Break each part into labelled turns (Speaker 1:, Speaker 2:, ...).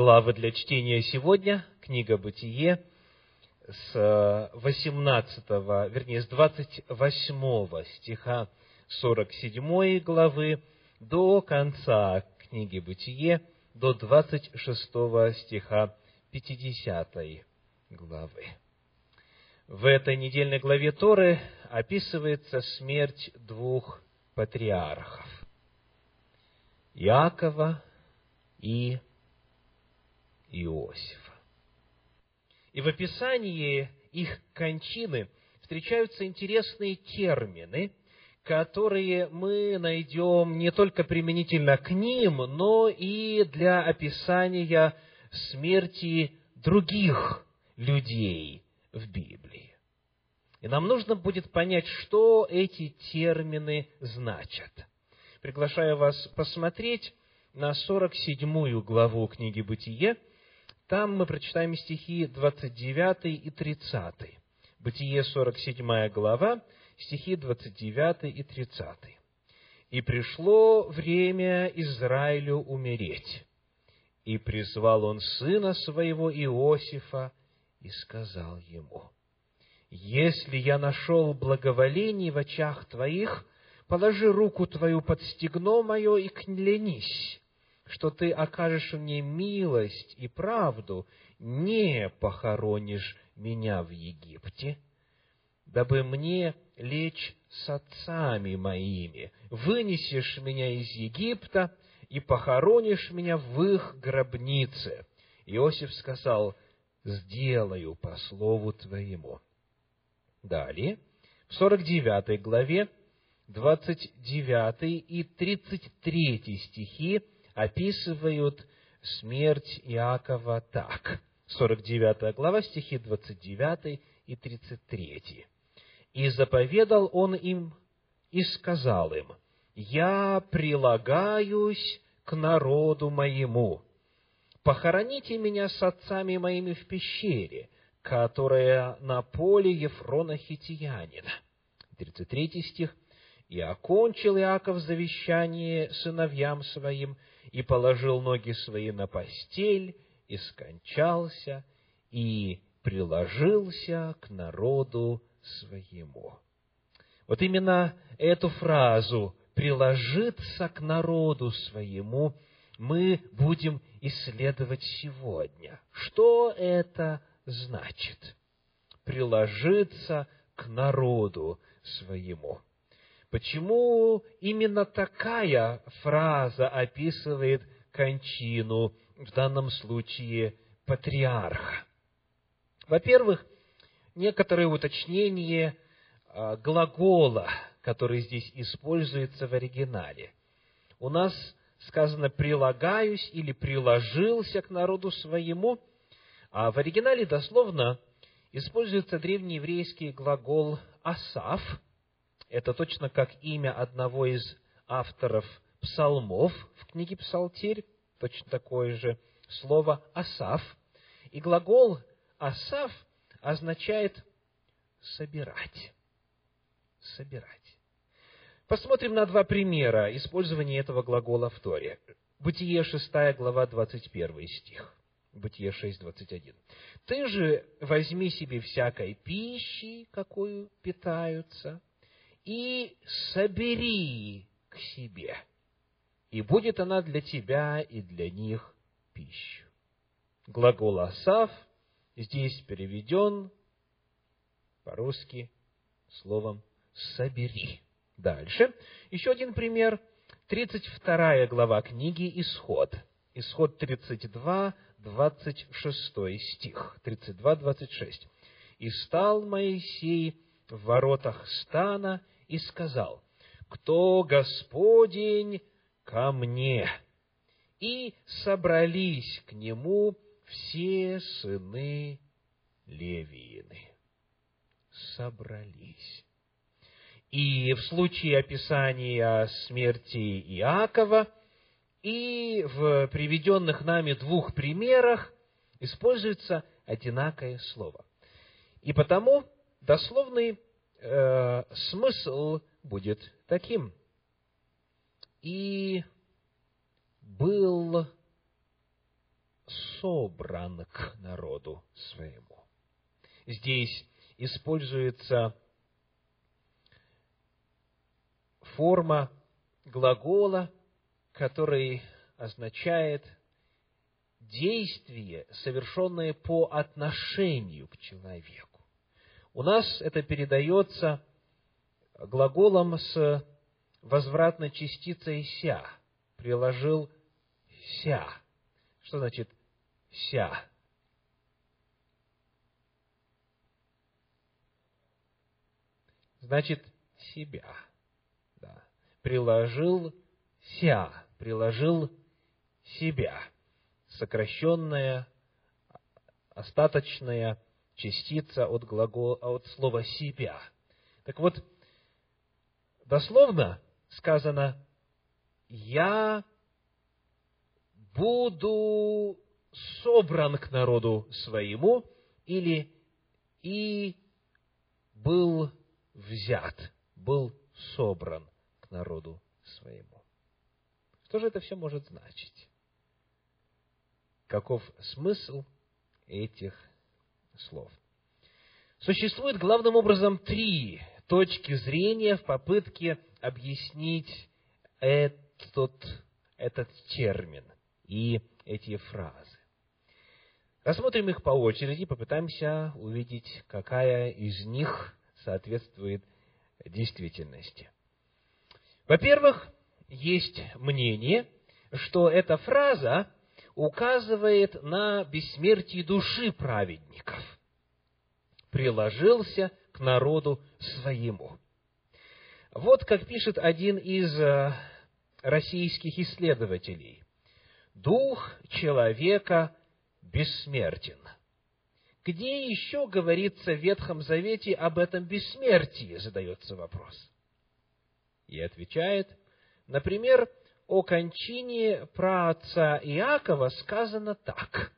Speaker 1: главы для чтения сегодня, книга «Бытие», с 18, вернее, с 28 стиха 47 главы до конца книги «Бытие», до 26 стиха 50 главы. В этой недельной главе Торы описывается смерть двух патриархов – Иакова и Иосифа. И в описании их кончины встречаются интересные термины, которые мы найдем не только применительно к ним, но и для описания смерти других людей в Библии. И нам нужно будет понять, что эти термины значат. Приглашаю вас посмотреть на 47 главу книги «Бытие», там мы прочитаем стихи 29 и 30. Бытие 47 глава, стихи 29 и 30. «И пришло время Израилю умереть, и призвал он сына своего Иосифа, и сказал ему, «Если я нашел благоволение в очах твоих, положи руку твою под стегно мое и клянись, что ты окажешь мне милость и правду, не похоронишь меня в Египте, дабы мне лечь с отцами моими, вынесешь меня из Египта и похоронишь меня в их гробнице. Иосиф сказал, сделаю по слову твоему. Далее, в 49 главе, 29 и 33 стихи описывают смерть Иакова так. 49 глава, стихи 29 и 33. «И заповедал он им и сказал им, «Я прилагаюсь к народу моему. Похороните меня с отцами моими в пещере, которая на поле Ефрона Хитиянина». 33 стих. «И окончил Иаков завещание сыновьям своим, и положил ноги свои на постель, и скончался, и приложился к народу своему. Вот именно эту фразу «приложиться к народу своему» мы будем исследовать сегодня. Что это значит? Приложиться к народу своему. Почему именно такая фраза описывает кончину, в данном случае патриарха? Во-первых, некоторые уточнения а, глагола, который здесь используется в оригинале. У нас сказано «прилагаюсь» или «приложился к народу своему», а в оригинале дословно используется древнееврейский глагол «асав», это точно как имя одного из авторов псалмов в книге «Псалтирь», точно такое же слово «асав». И глагол «асав» означает «собирать». «Собирать». Посмотрим на два примера использования этого глагола в Торе. Бытие 6 глава 21 стих. Бытие 6, 21. «Ты же возьми себе всякой пищи, какую питаются, и собери к себе, и будет она для тебя и для них пищу. Глагол «асав» здесь переведен по-русски словом «собери». Дальше. Еще один пример. 32 глава книги «Исход». Исход 32, 26 стих. 32, 26. «И стал Моисей в воротах стана и сказал, «Кто Господень ко мне?» И собрались к нему все сыны Левиины. Собрались. И в случае описания смерти Иакова, и в приведенных нами двух примерах используется одинакое слово. И потому дословный э, смысл будет таким. И был собран к народу своему. Здесь используется форма глагола, который означает действие, совершенное по отношению к человеку. У нас это передается глаголом с возвратной частицей «ся». Приложил «ся». Что значит «ся»? Значит, себя. Да. Приложил «ся», приложил себя. Сокращенная, остаточная частица от, глагола, от слова «себя». Так вот, дословно сказано «Я буду собран к народу своему» или «И был взят», «был собран к народу своему». Что же это все может значить? Каков смысл этих слов? Существует главным образом три точки зрения в попытке объяснить этот, этот термин и эти фразы. Рассмотрим их по очереди, попытаемся увидеть, какая из них соответствует действительности. Во-первых, есть мнение, что эта фраза указывает на бессмертие души праведников. Приложился к народу своему. Вот как пишет один из э, российских исследователей. Дух человека бессмертен. Где еще говорится в Ветхом Завете об этом бессмертии, задается вопрос. И отвечает, например, о кончине праотца Иакова сказано так.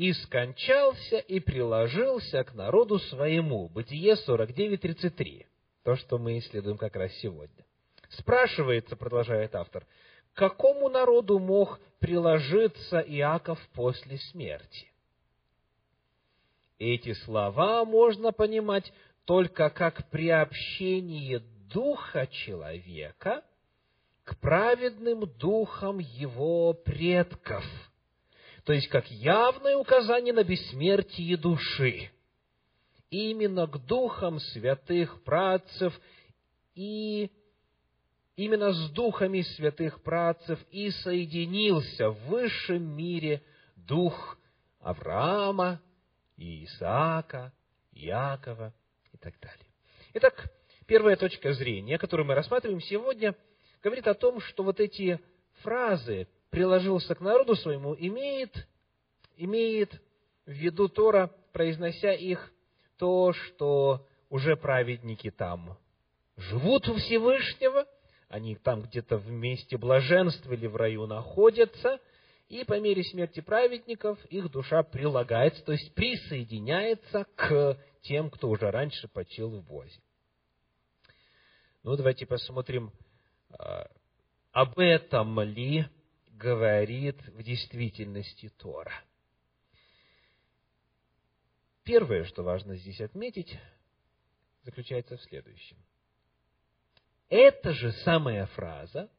Speaker 1: «И скончался, и приложился к народу своему». Бытие 49.33. То, что мы исследуем как раз сегодня. Спрашивается, продолжает автор, какому народу мог приложиться Иаков после смерти? Эти слова можно понимать только как приобщение духа человека к праведным духам его предков, то есть как явное указание на бессмертие души именно к духам святых працев и именно с духами святых працев и соединился в высшем мире дух Авраама, и Исаака, Иакова и так далее. Итак, первая точка зрения, которую мы рассматриваем сегодня, говорит о том, что вот эти фразы «приложился к народу своему» имеет, имеет в виду Тора, произнося их то, что уже праведники там живут у Всевышнего, они там где-то в месте блаженства или в раю находятся, и по мере смерти праведников их душа прилагается, то есть присоединяется к тем, кто уже раньше почил в Бозе. Ну, давайте посмотрим, а, об этом ли говорит в действительности Тора. Первое, что важно здесь отметить, заключается в следующем. Эта же самая фраза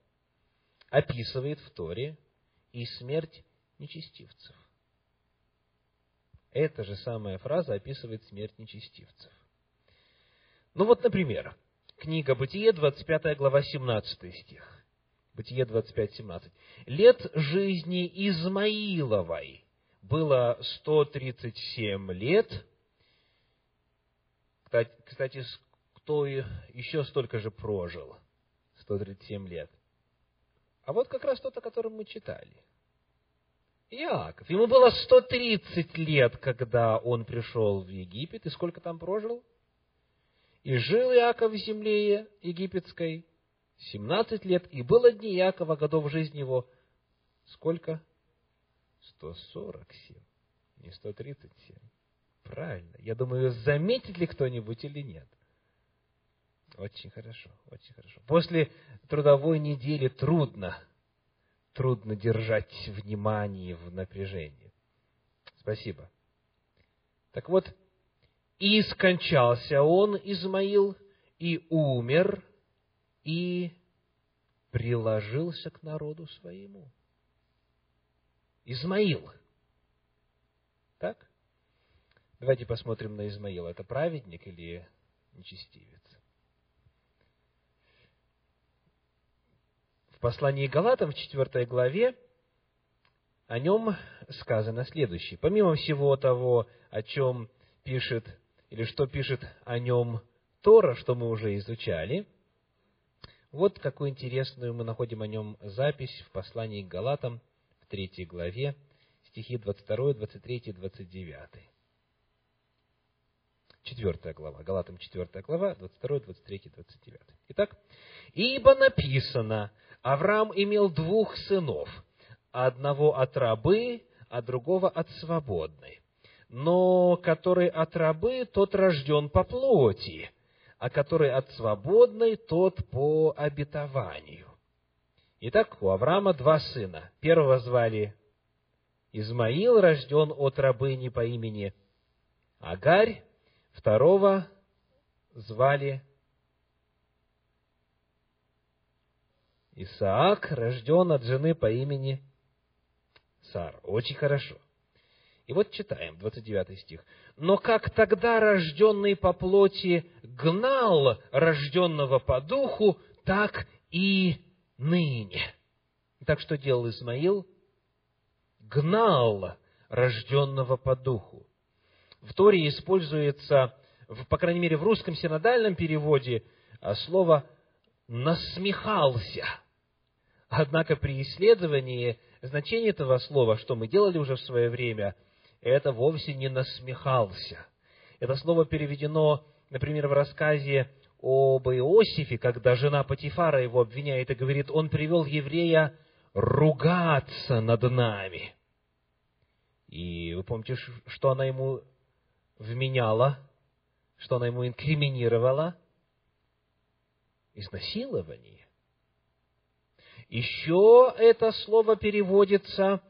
Speaker 1: описывает в Торе и смерть нечестивцев. Эта же самая фраза описывает смерть нечестивцев. Ну вот, например, книга Бытие, 25 глава, 17 стих. Бытие 25, 17. «Лет жизни Измаиловой было 137 лет. Кстати, кто еще столько же прожил? 137 лет. А вот как раз тот, о котором мы читали. Иаков. Ему было 130 лет, когда он пришел в Египет. И сколько там прожил? И жил Иаков в земле египетской 17 лет. И было дни Иакова, годов жизни его, сколько? 147, не 137. Правильно. Я думаю, заметит ли кто-нибудь или нет. Очень хорошо, очень хорошо. После трудовой недели трудно, трудно держать внимание в напряжении. Спасибо. Так вот, и скончался он, Измаил, и умер, и приложился к народу своему. Измаил. Так? Давайте посмотрим на Измаила. Это праведник или нечестивец? В послании Галатам в 4 главе о нем сказано следующее. Помимо всего того, о чем пишет, или что пишет о нем Тора, что мы уже изучали, вот какую интересную мы находим о нем запись в послании к Галатам в третьей главе, стихи 22, 23, 29. Четвертая глава, Галатам четвертая глава, 22, 23, 29. Итак, «Ибо написано, Авраам имел двух сынов, одного от рабы, а другого от свободной. Но который от рабы, тот рожден по плоти, а который от свободной, тот по обетованию. Итак, у Авраама два сына. Первого звали Измаил, рожден от рабыни по имени Агарь. Второго звали Исаак, рожден от жены по имени Сар. Очень хорошо. И вот читаем, 29 стих. «Но как тогда рожденный по плоти гнал рожденного по духу, так и ныне». Так что делал Измаил? Гнал рожденного по духу. В Торе используется, по крайней мере, в русском синодальном переводе, а, слово «насмехался». Однако при исследовании значение этого слова, что мы делали уже в свое время, это вовсе не насмехался. Это слово переведено, например, в рассказе об Иосифе, когда жена Патифара его обвиняет и говорит, он привел еврея ругаться над нами. И вы помните, что она ему вменяла, что она ему инкриминировала? Изнасилование. Еще это слово переводится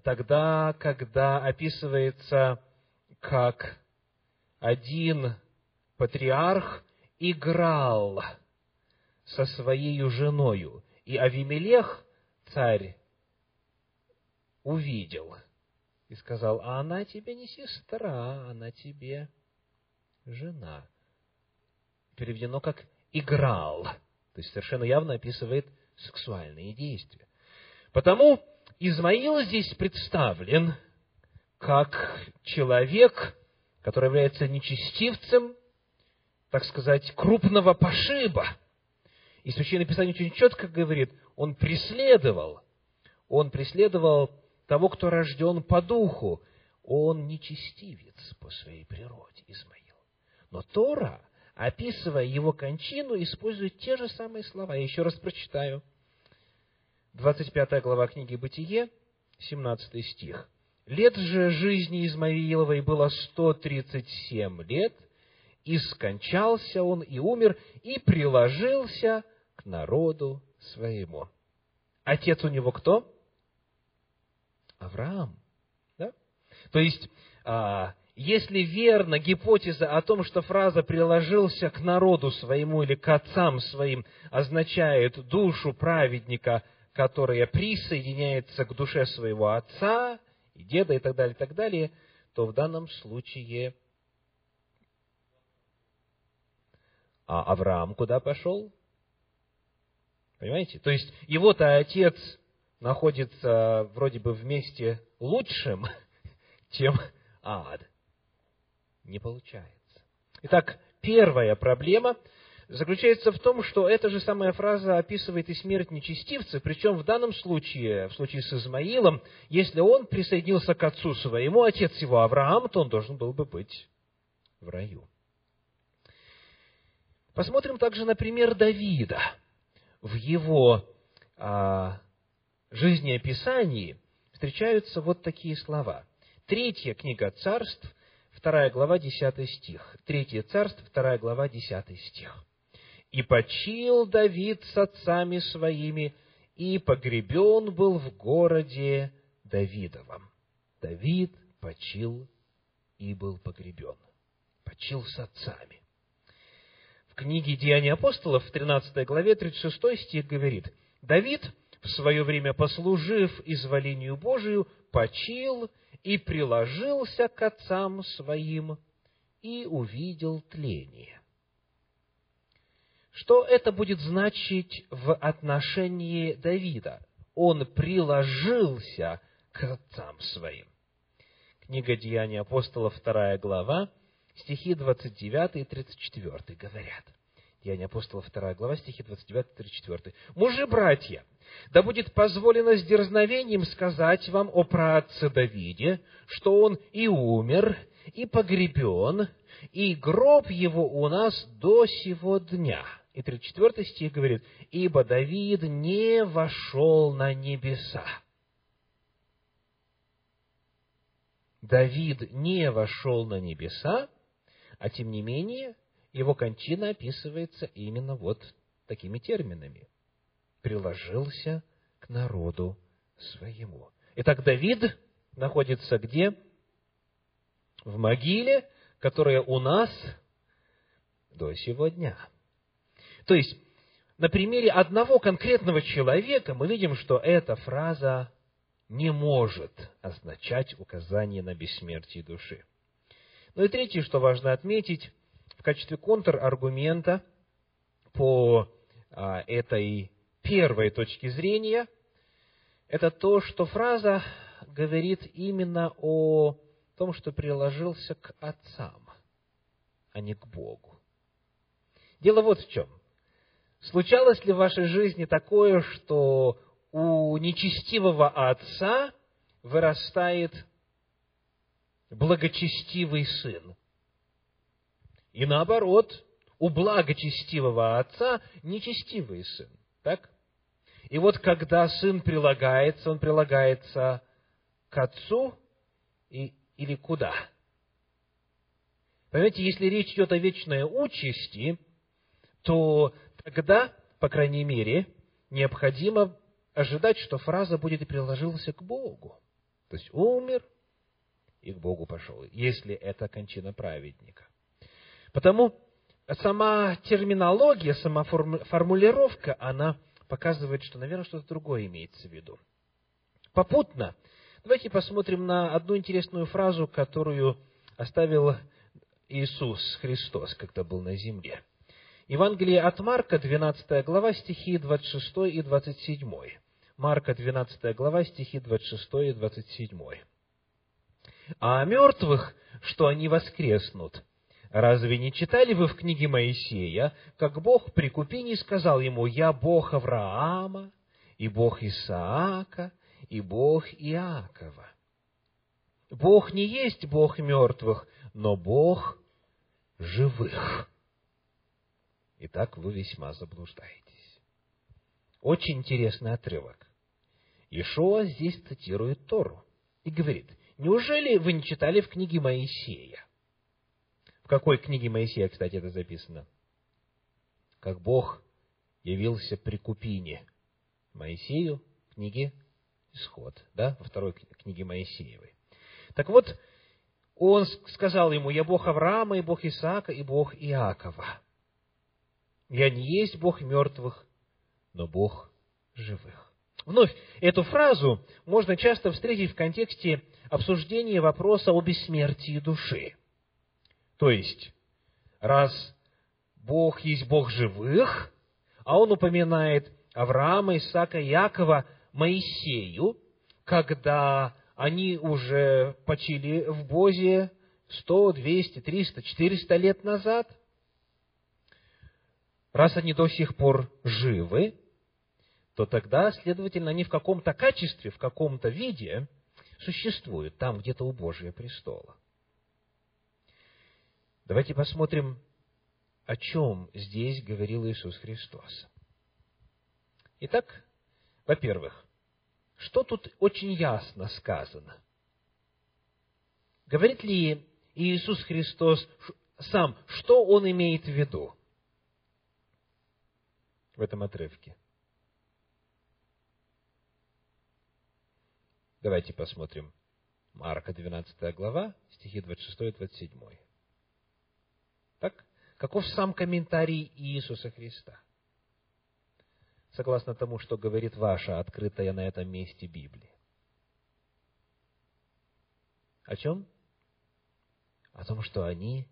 Speaker 1: тогда, когда описывается, как один патриарх играл со своей женою, и Авимелех, царь, увидел и сказал, а она тебе не сестра, она тебе жена. Переведено как играл. То есть совершенно явно описывает сексуальные действия. Потому Измаил здесь представлен как человек, который является нечестивцем, так сказать, крупного пошиба. И Священное Писание очень четко говорит, он преследовал, он преследовал того, кто рожден по духу. Он нечестивец по своей природе, Измаил. Но Тора описывая его кончину, использует те же самые слова. Я еще раз прочитаю. 25 глава книги «Бытие», 17 стих. «Лет же жизни Измаиловой было 137 лет, и скончался он, и умер, и приложился к народу своему». Отец у него кто? Авраам. Да? То есть, а, если верна гипотеза о том, что фраза «приложился к народу своему» или «к отцам своим» означает душу праведника, которая присоединяется к душе своего отца, и деда и так далее, и так далее, то в данном случае а Авраам куда пошел? Понимаете? То есть его-то отец находится вроде бы вместе лучшим, чем ад не получается. Итак, первая проблема заключается в том, что эта же самая фраза описывает и смерть нечестивца, причем в данном случае, в случае с Измаилом, если он присоединился к отцу своему, отец его Авраам, то он должен был бы быть в раю. Посмотрим также на пример Давида. В его а, жизнеописании встречаются вот такие слова. Третья книга царств, вторая глава, десятый стих. Третье царство, вторая глава, десятый стих. «И почил Давид с отцами своими, и погребен был в городе Давидовом». Давид почил и был погребен. Почил с отцами. В книге «Деяния апостолов» в 13 главе 36 стих говорит, «Давид, в свое время послужив изволению Божию, почил и приложился к отцам своим и увидел тление». Что это будет значить в отношении Давида? Он приложился к отцам своим. Книга Деяний апостолов, вторая глава, стихи 29 и 34 говорят. Деяния апостолов, вторая глава, стихи 29 и 34. «Мужи, братья, да будет позволено с дерзновением сказать вам о праотце Давиде, что он и умер, и погребен, и гроб его у нас до сего дня». И 34 стих говорит, «Ибо Давид не вошел на небеса». Давид не вошел на небеса, а тем не менее его кончина описывается именно вот такими терминами. Приложился к народу своему. Итак, Давид находится где? В могиле, которая у нас до сего дня. То есть, на примере одного конкретного человека мы видим, что эта фраза не может означать указание на бессмертие души. Ну и третье, что важно отметить, в качестве контраргумента по а, этой первой точке зрения, это то, что фраза говорит именно о том, что приложился к отцам, а не к Богу. Дело вот в чем. Случалось ли в вашей жизни такое, что у нечестивого отца вырастает благочестивый сын. И наоборот, у благочестивого отца нечестивый сын. Так? И вот когда сын прилагается, он прилагается к отцу и, или куда? Понимаете, если речь идет о вечной участи, то тогда, по крайней мере, необходимо ожидать, что фраза будет и приложился к Богу. То есть умер и к Богу пошел, если это кончина праведника. Потому сама терминология, сама формулировка, она показывает, что, наверное, что-то другое имеется в виду. Попутно, давайте посмотрим на одну интересную фразу, которую оставил Иисус Христос, когда был на земле. Евангелие от Марка, 12 глава, стихи 26 и 27. Марка, 12 глава, стихи 26 и 27. «А о мертвых, что они воскреснут, разве не читали вы в книге Моисея, как Бог при купине сказал ему, «Я Бог Авраама, и Бог Исаака, и Бог Иакова». Бог не есть Бог мертвых, но Бог живых. Итак, вы весьма заблуждаетесь. Очень интересный отрывок. Ишуа здесь цитирует Тору и говорит, неужели вы не читали в книге Моисея? В какой книге Моисея, кстати, это записано? Как Бог явился при Купине Моисею в книге Исход, да, во второй книге Моисеевой. Так вот, он сказал ему, я Бог Авраама, и Бог Исаака, и Бог Иакова. Я не есть Бог мертвых, но Бог живых. Вновь, эту фразу можно часто встретить в контексте обсуждения вопроса о бессмертии души. То есть, раз Бог есть Бог живых, а он упоминает Авраама, Исаака, Якова, Моисею, когда они уже почили в Бозе 100, 200, 300, 400 лет назад, раз они до сих пор живы, то тогда, следовательно, они в каком-то качестве, в каком-то виде существуют там, где-то у Божия престола. Давайте посмотрим, о чем здесь говорил Иисус Христос. Итак, во-первых, что тут очень ясно сказано? Говорит ли Иисус Христос сам, что Он имеет в виду в этом отрывке? Давайте посмотрим. Марка 12 глава, стихи 26 и 27. Так? Каков сам комментарий Иисуса Христа? Согласно тому, что говорит ваша открытая на этом месте Библия. О чем? О том, что они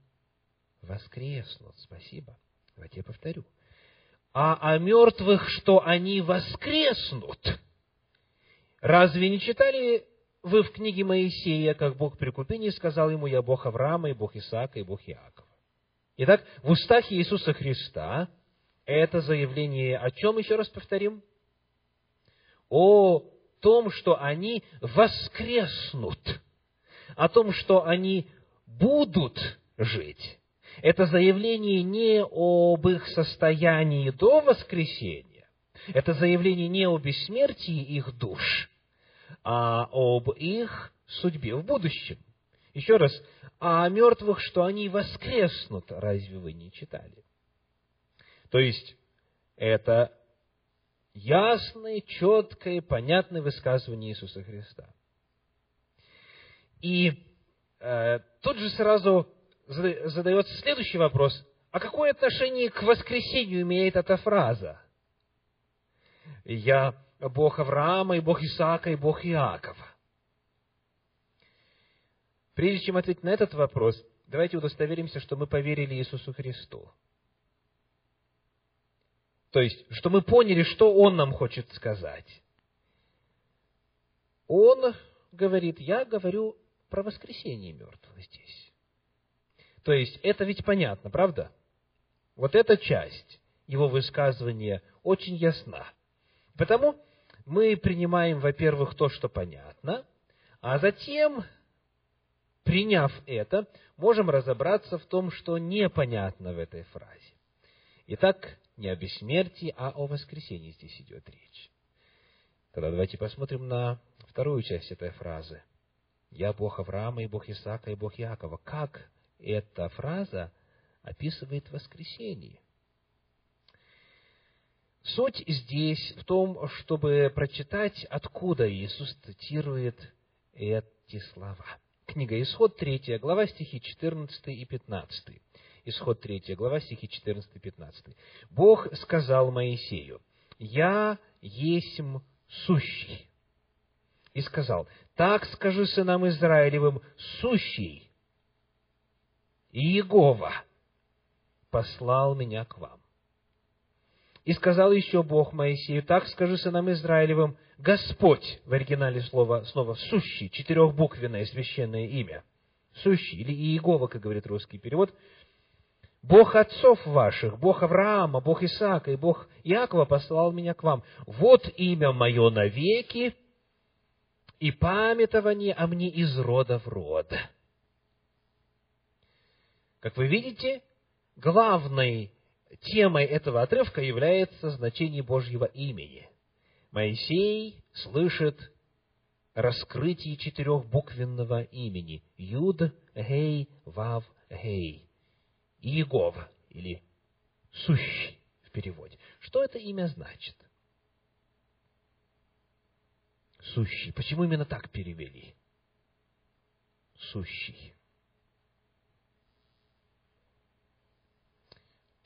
Speaker 1: воскреснут. Спасибо. Давайте я повторю. А о мертвых, что они воскреснут. Разве не читали вы в книге Моисея, как Бог при купении сказал ему, «Я Бог Авраама, и Бог Исаака, и Бог Иакова». Итак, в устах Иисуса Христа это заявление о чем, еще раз повторим? О том, что они воскреснут, о том, что они будут жить. Это заявление не об их состоянии до воскресения, это заявление не о бессмертии их душ, а об их судьбе в будущем. Еще раз, а о мертвых, что они воскреснут, разве вы не читали? То есть, это ясное, четкое, понятное высказывание Иисуса Христа. И э, тут же сразу задается следующий вопрос. А какое отношение к воскресению имеет эта фраза? Я Бог Авраама, и Бог Исаака, и Бог Иакова. Прежде чем ответить на этот вопрос, давайте удостоверимся, что мы поверили Иисусу Христу. То есть, что мы поняли, что Он нам хочет сказать. Он говорит, я говорю про воскресение мертвых здесь. То есть, это ведь понятно, правда? Вот эта часть его высказывания очень ясна. Потому мы принимаем, во-первых, то, что понятно, а затем, приняв это, можем разобраться в том, что непонятно в этой фразе. Итак, не о бессмертии, а о воскресении здесь идет речь. Тогда давайте посмотрим на вторую часть этой фразы. «Я Бог Авраама, и Бог Исаака, и Бог Якова». Как эта фраза описывает воскресение? Суть здесь в том, чтобы прочитать, откуда Иисус цитирует эти слова. Книга Исход, 3 глава, стихи 14 и 15. Исход 3 глава, стихи 14 и 15. «Бог сказал Моисею, «Я есмь сущий». И сказал, «Так скажи сынам Израилевым, сущий, Иегова послал меня к вам». И сказал еще Бог Моисею, так скажи сынам Израилевым, Господь, в оригинале слова, снова сущий, четырехбуквенное священное имя, сущий, или Иегова, как говорит русский перевод, Бог отцов ваших, Бог Авраама, Бог Исаака и Бог Иакова послал меня к вам. Вот имя мое навеки, и памятование о мне из рода в род. Как вы видите, главной темой этого отрывка является значение Божьего имени. Моисей слышит раскрытие четырехбуквенного имени Юд, Гей, Вав, Гей. Иегов, или сущий в переводе. Что это имя значит? Сущий. Почему именно так перевели? Сущий.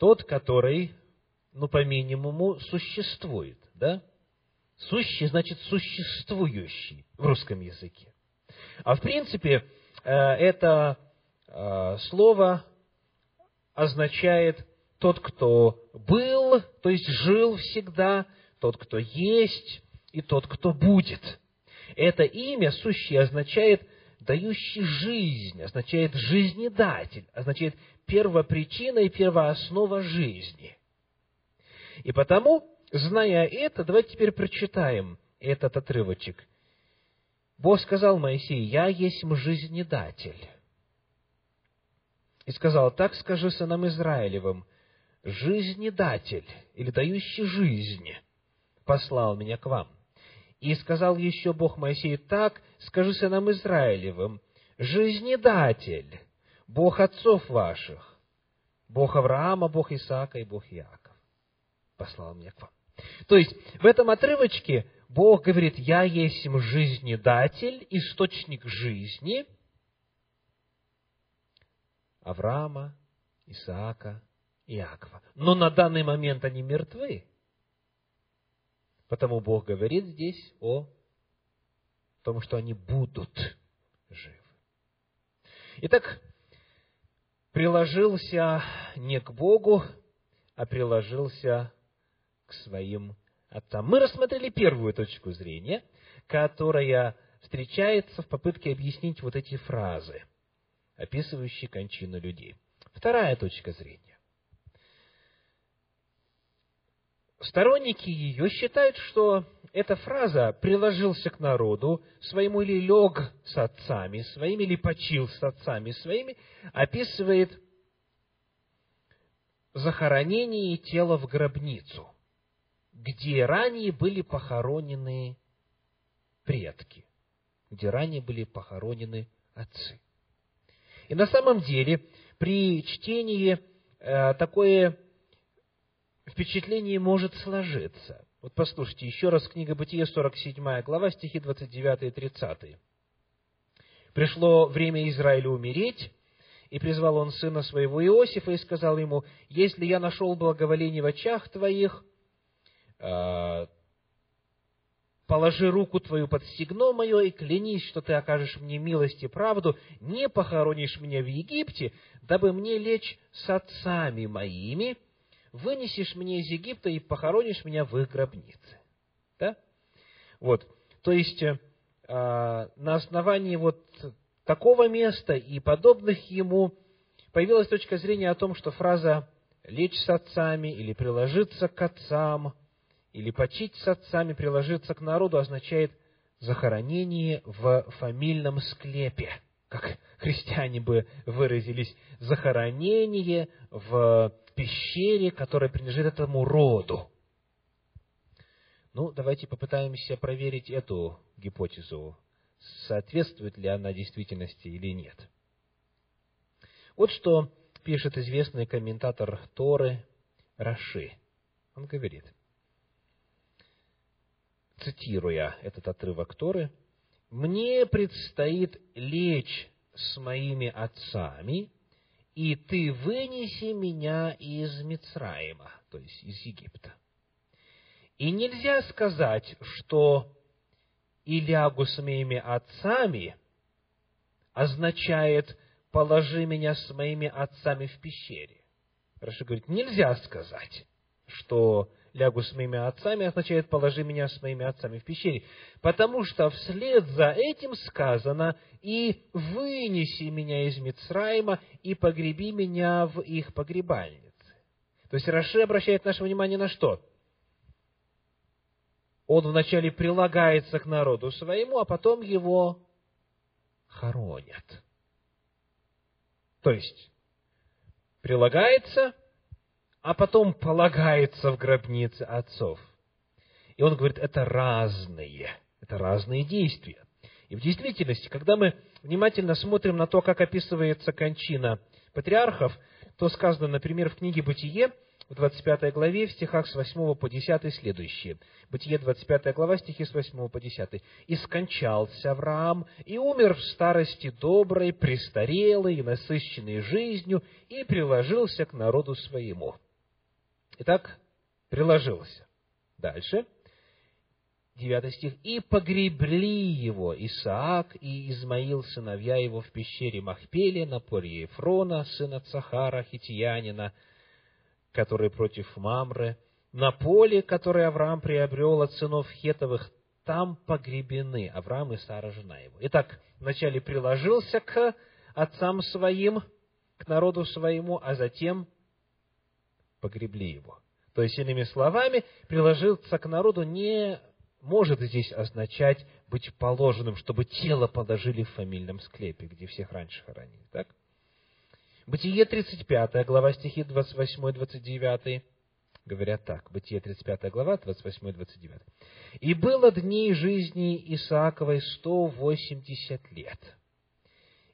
Speaker 1: Тот, который, ну, по минимуму, существует, да? Сущий значит существующий в русском языке. А в принципе, э, это э, слово означает тот, кто был, то есть жил всегда, тот, кто есть, и тот, кто будет. Это имя, сущее, означает дающий жизнь, означает жизнедатель, означает первопричина и первооснова жизни. И потому, зная это, давайте теперь прочитаем этот отрывочек. Бог сказал Моисею, «Я есть жизнедатель» и сказал, так скажи сынам Израилевым, жизнедатель, или дающий жизнь, послал меня к вам. И сказал еще Бог Моисею, так скажи сынам Израилевым, жизнедатель, Бог отцов ваших, Бог Авраама, Бог Исаака и Бог Иаков, послал меня к вам. То есть, в этом отрывочке Бог говорит, «Я есть жизнедатель, источник жизни» Авраама, Исаака, Иакова. Но на данный момент они мертвы. Потому Бог говорит здесь о том, что они будут живы. Итак, приложился не к Богу, а приложился к своим отцам. Мы рассмотрели первую точку зрения, которая встречается в попытке объяснить вот эти фразы, описывающие кончину людей. Вторая точка зрения. Сторонники ее считают, что эта фраза «приложился к народу своему» или «лег с отцами своими» или «почил с отцами своими» описывает захоронение тела в гробницу, где ранее были похоронены предки, где ранее были похоронены отцы. И на самом деле при чтении э, такое впечатление может сложиться. Вот послушайте, еще раз книга Бытия, 47 глава, стихи 29 и 30. «Пришло время Израилю умереть, и призвал он сына своего Иосифа и сказал ему, «Если я нашел благоволение в очах твоих, а, положи руку твою под стегно мое и клянись, что ты окажешь мне милость и правду, не похоронишь меня в Египте, дабы мне лечь с отцами моими, вынесешь мне из Египта и похоронишь меня в их гробнице. Да? Вот. То есть, э, на основании вот такого места и подобных ему появилась точка зрения о том, что фраза «лечь с отцами» или «приложиться к отцам» или «почить с отцами», «приложиться к народу» означает захоронение в фамильном склепе, как христиане бы выразились, захоронение в пещере, которая принадлежит этому роду. Ну, давайте попытаемся проверить эту гипотезу, соответствует ли она действительности или нет. Вот что пишет известный комментатор Торы Раши. Он говорит, цитируя этот отрывок Торы, «Мне предстоит лечь с моими отцами, и ты вынеси меня из Мицраима, то есть из Египта. И нельзя сказать, что «и лягу с моими отцами» означает «положи меня с моими отцами в пещере». Раши говорит, нельзя сказать, что лягу с моими отцами, означает «положи меня с моими отцами в пещере». Потому что вслед за этим сказано «и вынеси меня из Мицраима, и погреби меня в их погребальнице». То есть Раши обращает наше внимание на что? Он вначале прилагается к народу своему, а потом его хоронят. То есть, прилагается, а потом полагается в гробнице отцов. И он говорит, это разные, это разные действия. И в действительности, когда мы внимательно смотрим на то, как описывается кончина патриархов, то сказано, например, в книге «Бытие», в 25 главе, в стихах с 8 по 10 следующие. Бытие, 25 глава, стихи с 8 по 10. «И скончался Авраам, и умер в старости доброй, престарелой насыщенной жизнью, и приложился к народу своему». Итак, приложился. Дальше. Девятый стих. «И погребли его Исаак и Измаил, сыновья его, в пещере Махпеле на поре Ефрона, сына Цахара, хитиянина, который против Мамры, на поле, которое Авраам приобрел от сынов Хетовых, там погребены Авраам и Сара, жена его». Итак, вначале приложился к отцам своим, к народу своему, а затем погребли его. То есть, иными словами, приложиться к народу не может здесь означать быть положенным, чтобы тело положили в фамильном склепе, где всех раньше хоронили. Так? Бытие 35, глава стихи 28-29 говорят так. Бытие 35 глава, 28-29. «И было дней жизни Исааковой 180 лет.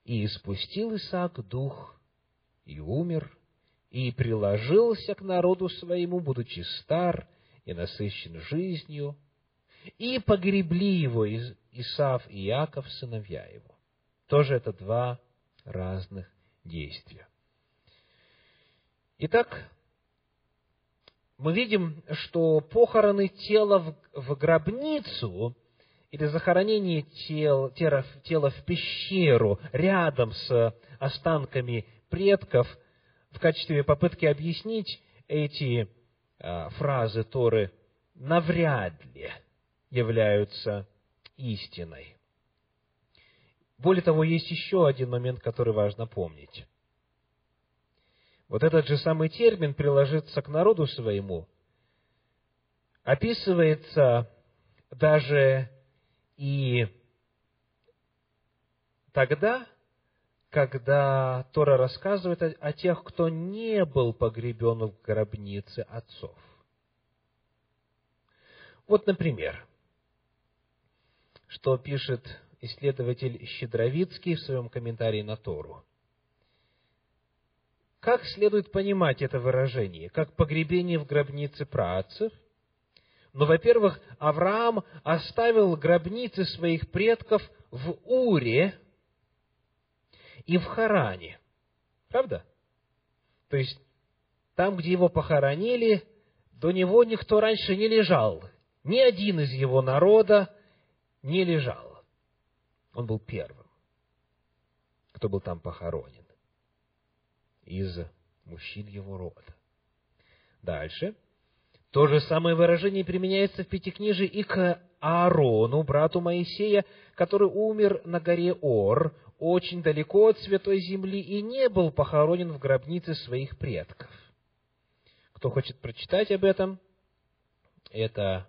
Speaker 1: И испустил Исаак дух, и умер, и приложился к народу своему, будучи стар и насыщен жизнью, и погребли его Исав и Иаков, сыновья его. Тоже это два разных действия. Итак, мы видим, что похороны тела в, гробницу или захоронение тел, тела в пещеру рядом с останками предков в качестве попытки объяснить эти а, фразы Торы навряд ли являются истиной. Более того, есть еще один момент, который важно помнить. Вот этот же самый термин «приложиться к народу своему» описывается даже и тогда, когда Тора рассказывает о, о тех, кто не был погребен в гробнице отцов. Вот, например, что пишет исследователь Щедровицкий в своем комментарии на Тору. Как следует понимать это выражение? Как погребение в гробнице праотцев? Ну, во-первых, Авраам оставил гробницы своих предков в Уре и в Харане. Правда? То есть, там, где его похоронили, до него никто раньше не лежал. Ни один из его народа не лежал. Он был первым, кто был там похоронен из мужчин его рода. Дальше. То же самое выражение применяется в Пятикнижии и к Аарону, брату Моисея, который умер на горе Ор, очень далеко от Святой Земли, и не был похоронен в гробнице своих предков. Кто хочет прочитать об этом, это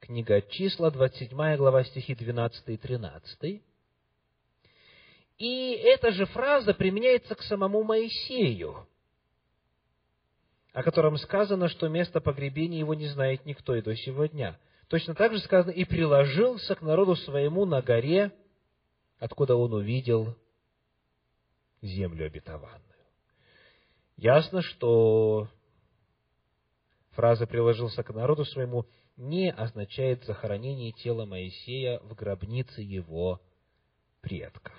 Speaker 1: книга числа, 27 глава, стихи 12 и 13. И эта же фраза применяется к самому Моисею, о котором сказано, что место погребения его не знает никто и до сего дня. Точно так же сказано, и приложился к народу своему на горе, откуда он увидел землю обетованную. Ясно, что фраза «приложился к народу своему» не означает захоронение тела Моисея в гробнице его предков.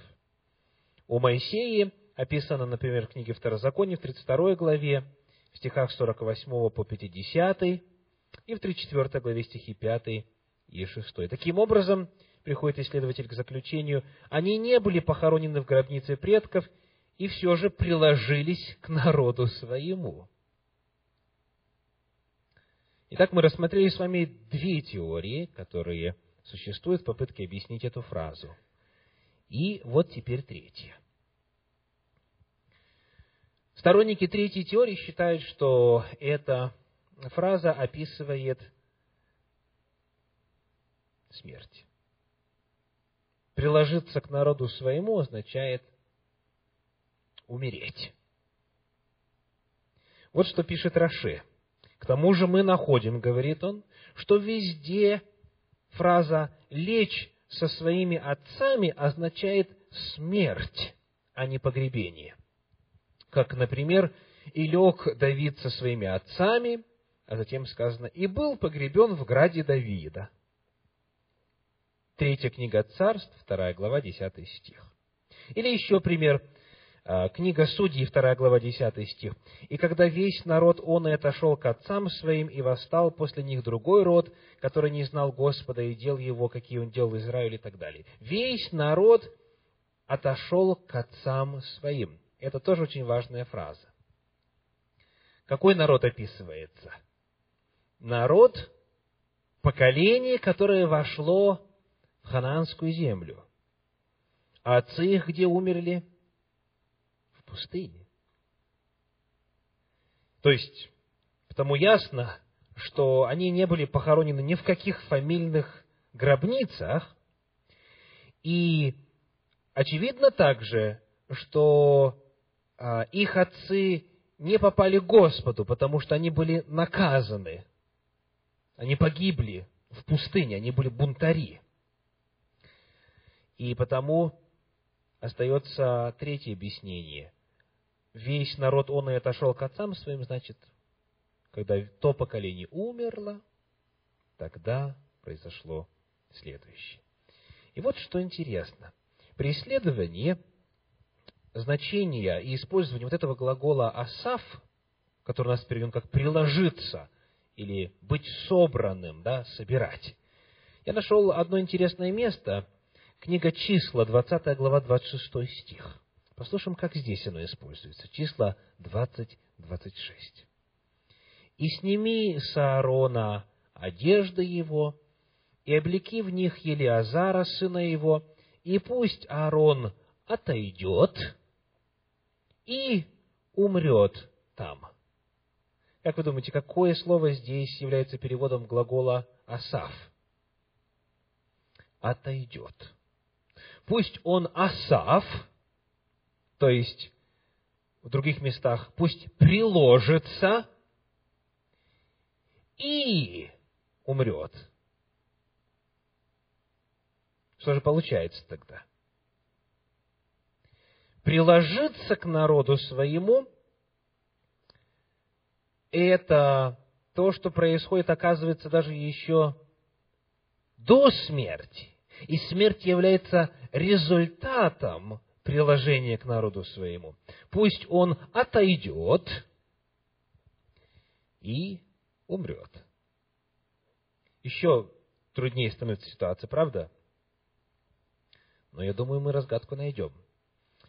Speaker 1: У Моисея описано, например, в книге Второзакония в 32 главе, в стихах 48 по 50, и в 34 главе стихи 5 и 6. Таким образом, приходит исследователь к заключению, они не были похоронены в гробнице предков и все же приложились к народу своему. Итак, мы рассмотрели с вами две теории, которые существуют в попытке объяснить эту фразу – и вот теперь третье. Сторонники третьей теории считают, что эта фраза описывает смерть. Приложиться к народу своему означает умереть. Вот что пишет Раше. К тому же мы находим, говорит он, что везде фраза «лечь со своими отцами означает смерть, а не погребение. Как, например, «И лег Давид со своими отцами», а затем сказано «И был погребен в граде Давида». Третья книга Царств, вторая глава, десятый стих. Или еще пример – а, книга Судьи, 2 глава, 10 стих. «И когда весь народ он и отошел к отцам своим, и восстал после них другой род, который не знал Господа и дел его, какие он делал в Израиле» и так далее. Весь народ отошел к отцам своим. Это тоже очень важная фраза. Какой народ описывается? Народ, поколение, которое вошло ханаанскую землю. А отцы их где умерли? пустыне. То есть, потому ясно, что они не были похоронены ни в каких фамильных гробницах, и очевидно также, что а, их отцы не попали к Господу, потому что они были наказаны. Они погибли в пустыне, они были бунтари. И потому остается третье объяснение весь народ он и отошел к отцам своим, значит, когда то поколение умерло, тогда произошло следующее. И вот что интересно. При исследовании значения и использования вот этого глагола «асав», который у нас переведен как «приложиться» или «быть собранным», да, «собирать», я нашел одно интересное место, книга «Числа», 20 глава, 26 стих. Послушаем, как здесь оно используется. Числа 20, 26. «И сними с Аарона одежды его, и облеки в них Елиазара, сына его, и пусть Аарон отойдет и умрет там». Как вы думаете, какое слово здесь является переводом глагола «асав»? Отойдет. Пусть он асав, то есть в других местах, пусть приложится и умрет. Что же получается тогда? Приложиться к народу своему – это то, что происходит, оказывается, даже еще до смерти. И смерть является результатом приложение к народу своему. Пусть он отойдет и умрет. Еще труднее становится ситуация, правда? Но я думаю, мы разгадку найдем.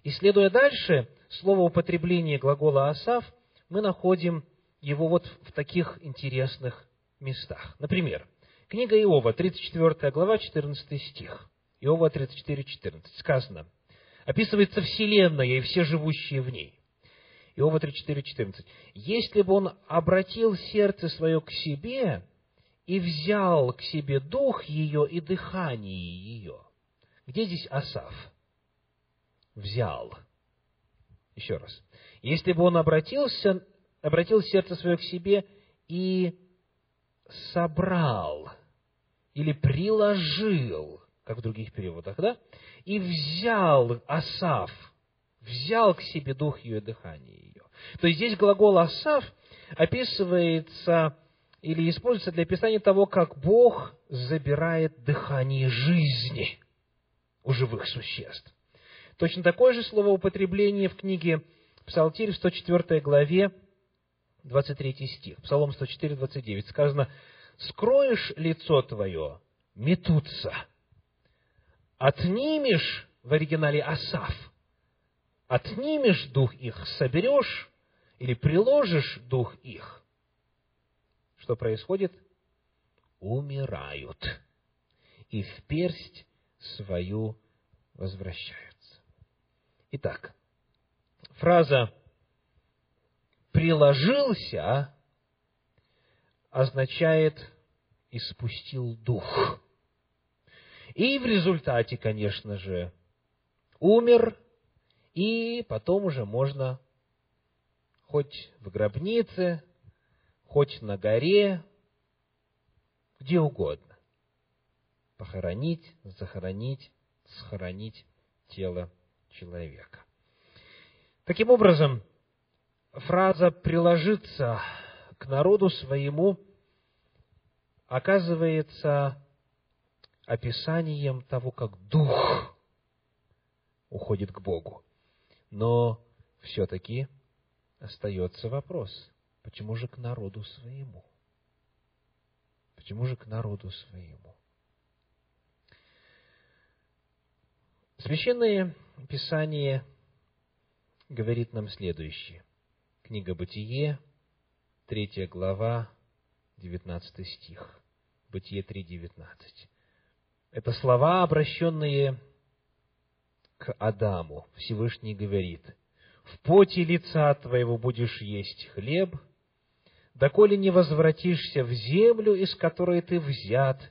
Speaker 1: Исследуя дальше слово употребления глагола «асав», мы находим его вот в таких интересных местах. Например, книга Иова, 34 глава, 14 стих. Иова 34, 14. Сказано, описывается Вселенная и все живущие в ней. Иова 34, 14. «Если бы он обратил сердце свое к себе и взял к себе дух ее и дыхание ее». Где здесь Асав? Взял. Еще раз. Если бы он обратился, обратил сердце свое к себе и собрал или приложил, как в других переводах, да? И взял Асав, взял к себе дух ее дыхание ее. То есть здесь глагол Асав описывается или используется для описания того, как Бог забирает дыхание жизни у живых существ. Точно такое же слово употребление в книге Псалтирь в 104 главе, 23 стих, Псалом 104, 29, сказано, «Скроешь лицо твое, метутся, отнимешь, в оригинале Асав, отнимешь дух их, соберешь или приложишь дух их, что происходит? Умирают и в персть свою возвращаются. Итак, фраза «приложился» означает «испустил дух». И в результате, конечно же, умер, и потом уже можно хоть в гробнице, хоть на горе, где угодно, похоронить, захоронить, схоронить тело человека. Таким образом, фраза «приложиться к народу своему» оказывается описанием того, как дух уходит к Богу. Но все-таки остается вопрос, почему же к народу своему? Почему же к народу своему? Священное Писание говорит нам следующее. Книга Бытие, третья глава, девятнадцатый стих. Бытие 3.19. Это слова, обращенные к Адаму. Всевышний говорит, «В поте лица твоего будешь есть хлеб, доколе не возвратишься в землю, из которой ты взят,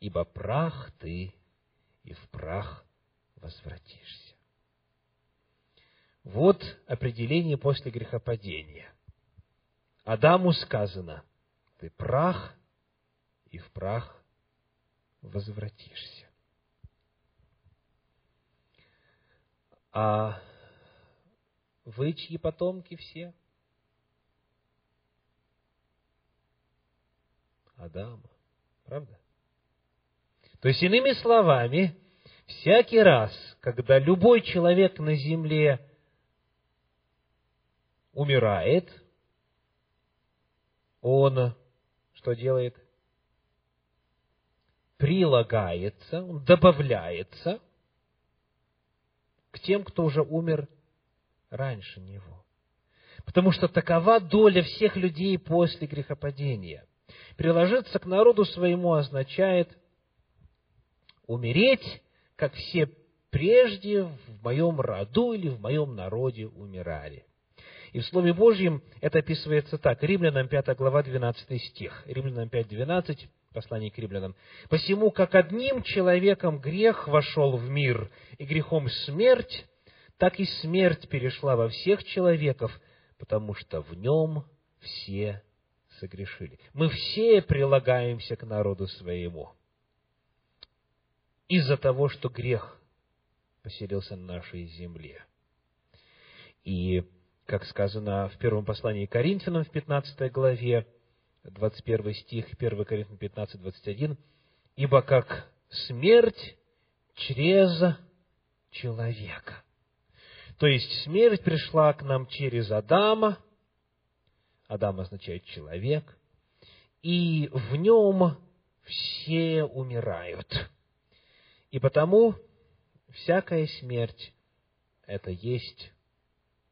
Speaker 1: ибо прах ты, и в прах возвратишься». Вот определение после грехопадения. Адаму сказано, ты прах, и в прах возвратишься. А вы чьи потомки все? Адама. Правда? То есть, иными словами, всякий раз, когда любой человек на земле умирает, он что делает? Прилагается, он добавляется к тем, кто уже умер раньше него. Потому что такова доля всех людей после грехопадения. Приложиться к народу своему означает умереть, как все прежде в моем роду или в моем народе умирали. И в Слове Божьем это описывается так. Римлянам 5 глава 12 стих. Римлянам 5, 12, послание к римлянам. «Посему, как одним человеком грех вошел в мир, и грехом смерть, так и смерть перешла во всех человеков, потому что в нем все согрешили». Мы все прилагаемся к народу своему из-за того, что грех поселился на нашей земле. И как сказано в первом послании Коринфянам в 15 главе, 21 стих, 1 Коринфянам 15, 21, «Ибо как смерть через человека». То есть смерть пришла к нам через Адама, Адам означает человек, и в нем все умирают. И потому всякая смерть – это есть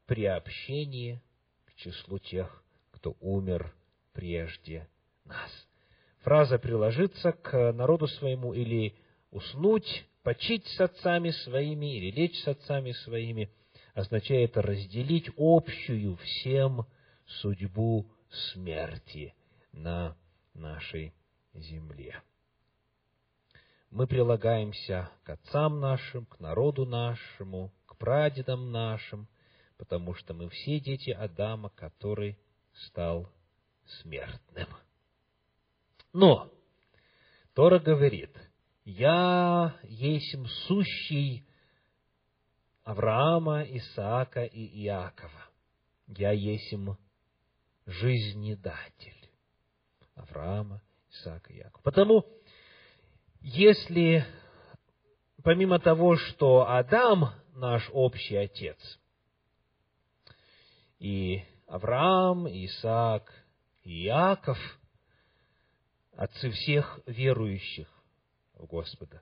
Speaker 1: приобщение к числу тех, кто умер прежде нас. Фраза приложиться к народу своему или уснуть, почить с отцами своими или лечь с отцами своими означает разделить общую всем судьбу смерти на нашей земле. Мы прилагаемся к отцам нашим, к народу нашему, к прадедам нашим, потому что мы все дети Адама, который стал смертным. Но Тора говорит, «Я есть сущий Авраама, Исаака и Иакова. Я есть жизнедатель Авраама, Исаака и Иакова». Потому, если помимо того, что Адам наш общий отец – и Авраам, и Исаак, Иаков, отцы всех верующих в Господа.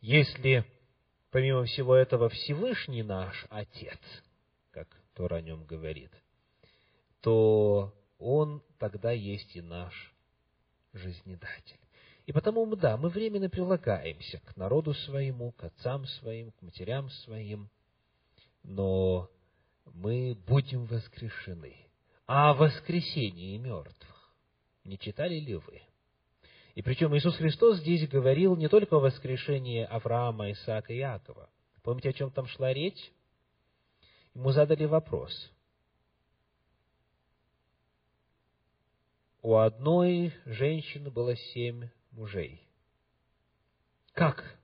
Speaker 1: Если, помимо всего этого, Всевышний наш Отец, как Тора о нем говорит, то Он тогда есть и наш жизнедатель. И потому, да, мы временно прилагаемся к народу своему, к отцам своим, к матерям своим, но мы будем воскрешены. О воскресении мертвых не читали ли вы? И причем Иисус Христос здесь говорил не только о воскрешении Авраама, Исаака и Иакова. Помните, о чем там шла речь? Ему задали вопрос. У одной женщины было семь мужей. Как?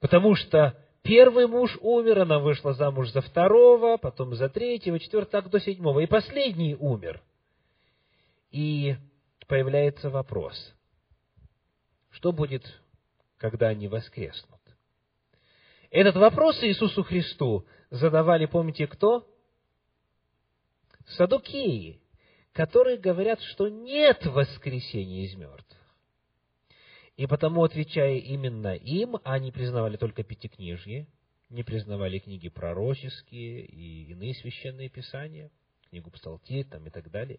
Speaker 1: Потому что Первый муж умер, она вышла замуж за второго, потом за третьего, четвертого, так до седьмого. И последний умер. И появляется вопрос, что будет, когда они воскреснут? Этот вопрос Иисусу Христу задавали, помните, кто? Садукеи, которые говорят, что нет воскресения из мертвых. И потому, отвечая именно им, они признавали только Пятикнижье, не признавали книги пророческие и иные священные писания, книгу Псалтирь там и так далее.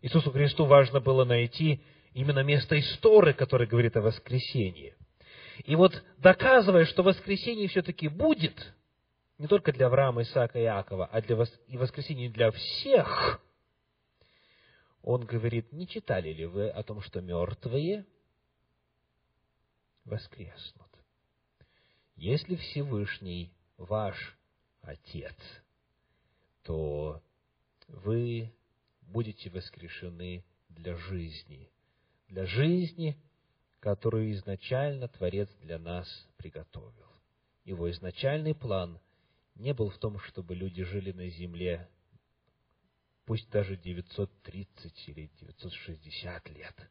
Speaker 1: Иисусу Христу важно было найти именно место истории, которое говорит о воскресении. И вот доказывая, что воскресение все-таки будет, не только для Авраама, Исаака и Иакова, а для вос... и воскресение для всех, он говорит, не читали ли вы о том, что мертвые воскреснут. Если Всевышний ваш Отец, то вы будете воскрешены для жизни, для жизни, которую изначально Творец для нас приготовил. Его изначальный план не был в том, чтобы люди жили на земле, пусть даже 930 или 960 лет,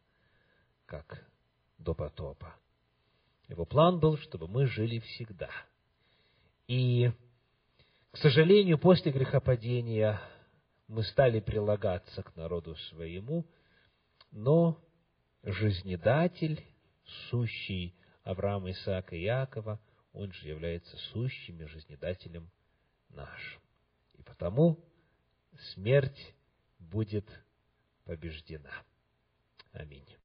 Speaker 1: как до потопа Его план был, чтобы мы жили всегда. И, к сожалению, после грехопадения мы стали прилагаться к народу своему, но жизнедатель, сущий Авраама, Исаака и Иакова, он же является сущим и жизнедателем нашим. И потому смерть будет побеждена. Аминь.